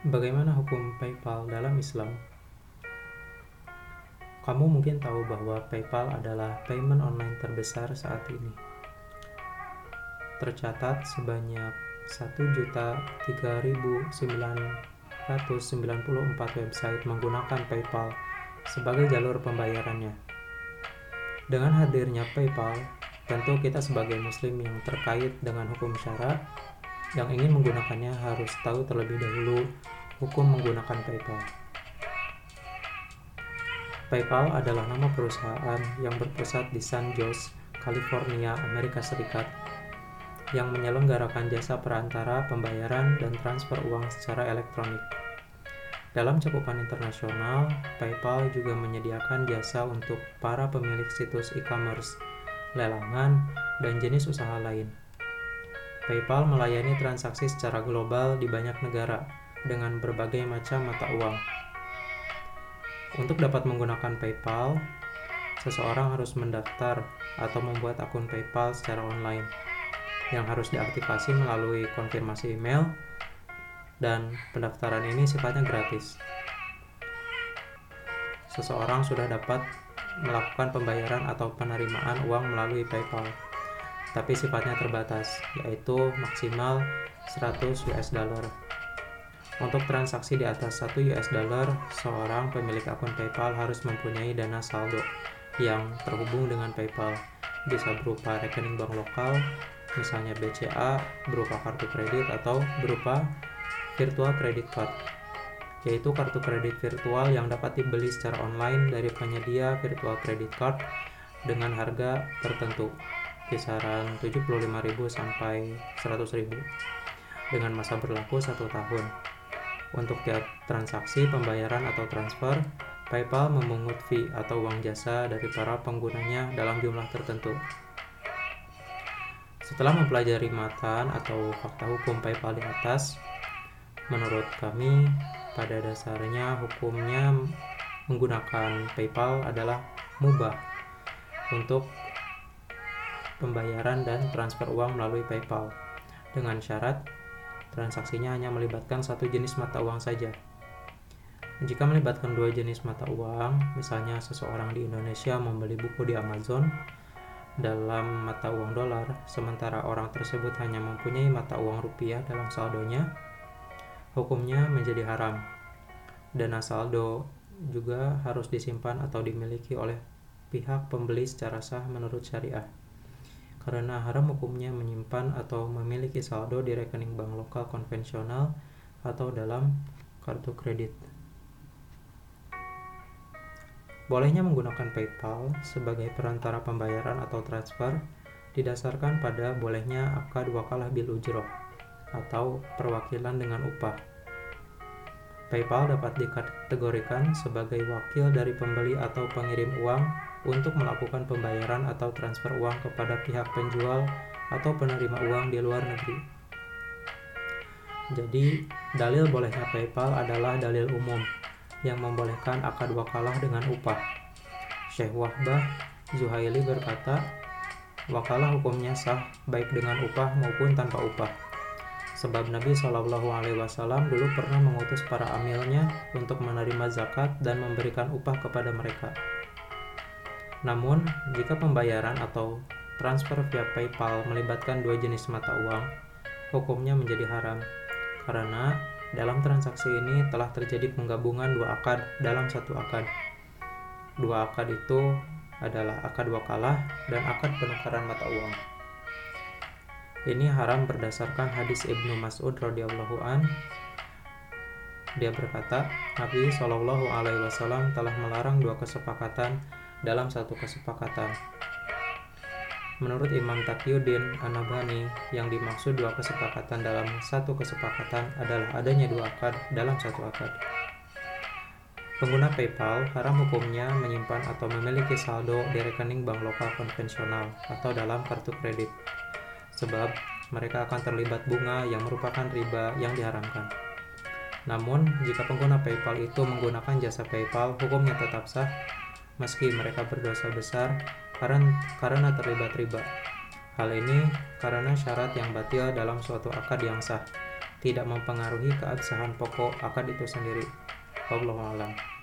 Bagaimana hukum PayPal dalam Islam? Kamu mungkin tahu bahwa PayPal adalah payment online terbesar saat ini. Tercatat sebanyak 1.003.994 website menggunakan PayPal sebagai jalur pembayarannya. Dengan hadirnya PayPal, tentu kita sebagai muslim yang terkait dengan hukum syara yang ingin menggunakannya harus tahu terlebih dahulu hukum menggunakan PayPal. PayPal adalah nama perusahaan yang berpusat di San Jose, California, Amerika Serikat, yang menyelenggarakan jasa perantara pembayaran dan transfer uang secara elektronik. Dalam cakupan internasional, PayPal juga menyediakan jasa untuk para pemilik situs e-commerce, lelangan, dan jenis usaha lain. PayPal melayani transaksi secara global di banyak negara dengan berbagai macam mata uang. Untuk dapat menggunakan PayPal, seseorang harus mendaftar atau membuat akun PayPal secara online yang harus diaktifasi melalui konfirmasi email dan pendaftaran ini sifatnya gratis. Seseorang sudah dapat melakukan pembayaran atau penerimaan uang melalui PayPal tapi sifatnya terbatas, yaitu maksimal 100 US dollar. Untuk transaksi di atas 1 US dollar, seorang pemilik akun PayPal harus mempunyai dana saldo yang terhubung dengan PayPal. Bisa berupa rekening bank lokal, misalnya BCA, berupa kartu kredit atau berupa virtual credit card, yaitu kartu kredit virtual yang dapat dibeli secara online dari penyedia virtual credit card dengan harga tertentu kisaran 75.000 sampai 100.000 dengan masa berlaku satu tahun. Untuk tiap transaksi pembayaran atau transfer, PayPal memungut fee atau uang jasa dari para penggunanya dalam jumlah tertentu. Setelah mempelajari matan atau fakta hukum PayPal di atas, menurut kami pada dasarnya hukumnya menggunakan PayPal adalah mubah untuk pembayaran dan transfer uang melalui PayPal dengan syarat transaksinya hanya melibatkan satu jenis mata uang saja. Jika melibatkan dua jenis mata uang, misalnya seseorang di Indonesia membeli buku di Amazon dalam mata uang dolar, sementara orang tersebut hanya mempunyai mata uang rupiah dalam saldonya, hukumnya menjadi haram. Dana saldo juga harus disimpan atau dimiliki oleh pihak pembeli secara sah menurut syariah karena haram hukumnya menyimpan atau memiliki saldo di rekening bank lokal konvensional atau dalam kartu kredit. Bolehnya menggunakan PayPal sebagai perantara pembayaran atau transfer didasarkan pada bolehnya akad wakalah bil ujroh atau perwakilan dengan upah. PayPal dapat dikategorikan sebagai wakil dari pembeli atau pengirim uang untuk melakukan pembayaran atau transfer uang kepada pihak penjual atau penerima uang di luar negeri. Jadi, dalil bolehnya PayPal adalah dalil umum yang membolehkan akad wakalah dengan upah. Syekh Wahbah Zuhaili berkata, wakalah hukumnya sah baik dengan upah maupun tanpa upah. Sebab Nabi Shallallahu Alaihi Wasallam dulu pernah mengutus para amilnya untuk menerima zakat dan memberikan upah kepada mereka. Namun, jika pembayaran atau transfer via PayPal melibatkan dua jenis mata uang, hukumnya menjadi haram karena dalam transaksi ini telah terjadi penggabungan dua akad dalam satu akad. Dua akad itu adalah akad wakalah dan akad penukaran mata uang. Ini haram berdasarkan hadis Ibnu Mas'ud radhiyallahu an. Dia berkata, Nabi Shallallahu alaihi wasallam telah melarang dua kesepakatan dalam satu kesepakatan. Menurut Imam Taqiyuddin Anabani, yang dimaksud dua kesepakatan dalam satu kesepakatan adalah adanya dua akad dalam satu akad. Pengguna PayPal haram hukumnya menyimpan atau memiliki saldo di rekening bank lokal konvensional atau dalam kartu kredit, sebab mereka akan terlibat bunga yang merupakan riba yang diharamkan. Namun, jika pengguna PayPal itu menggunakan jasa PayPal, hukumnya tetap sah meski mereka berdosa besar karena, terlibat riba. Hal ini karena syarat yang batil dalam suatu akad yang sah, tidak mempengaruhi keabsahan pokok akad itu sendiri. Wallahu a'lam.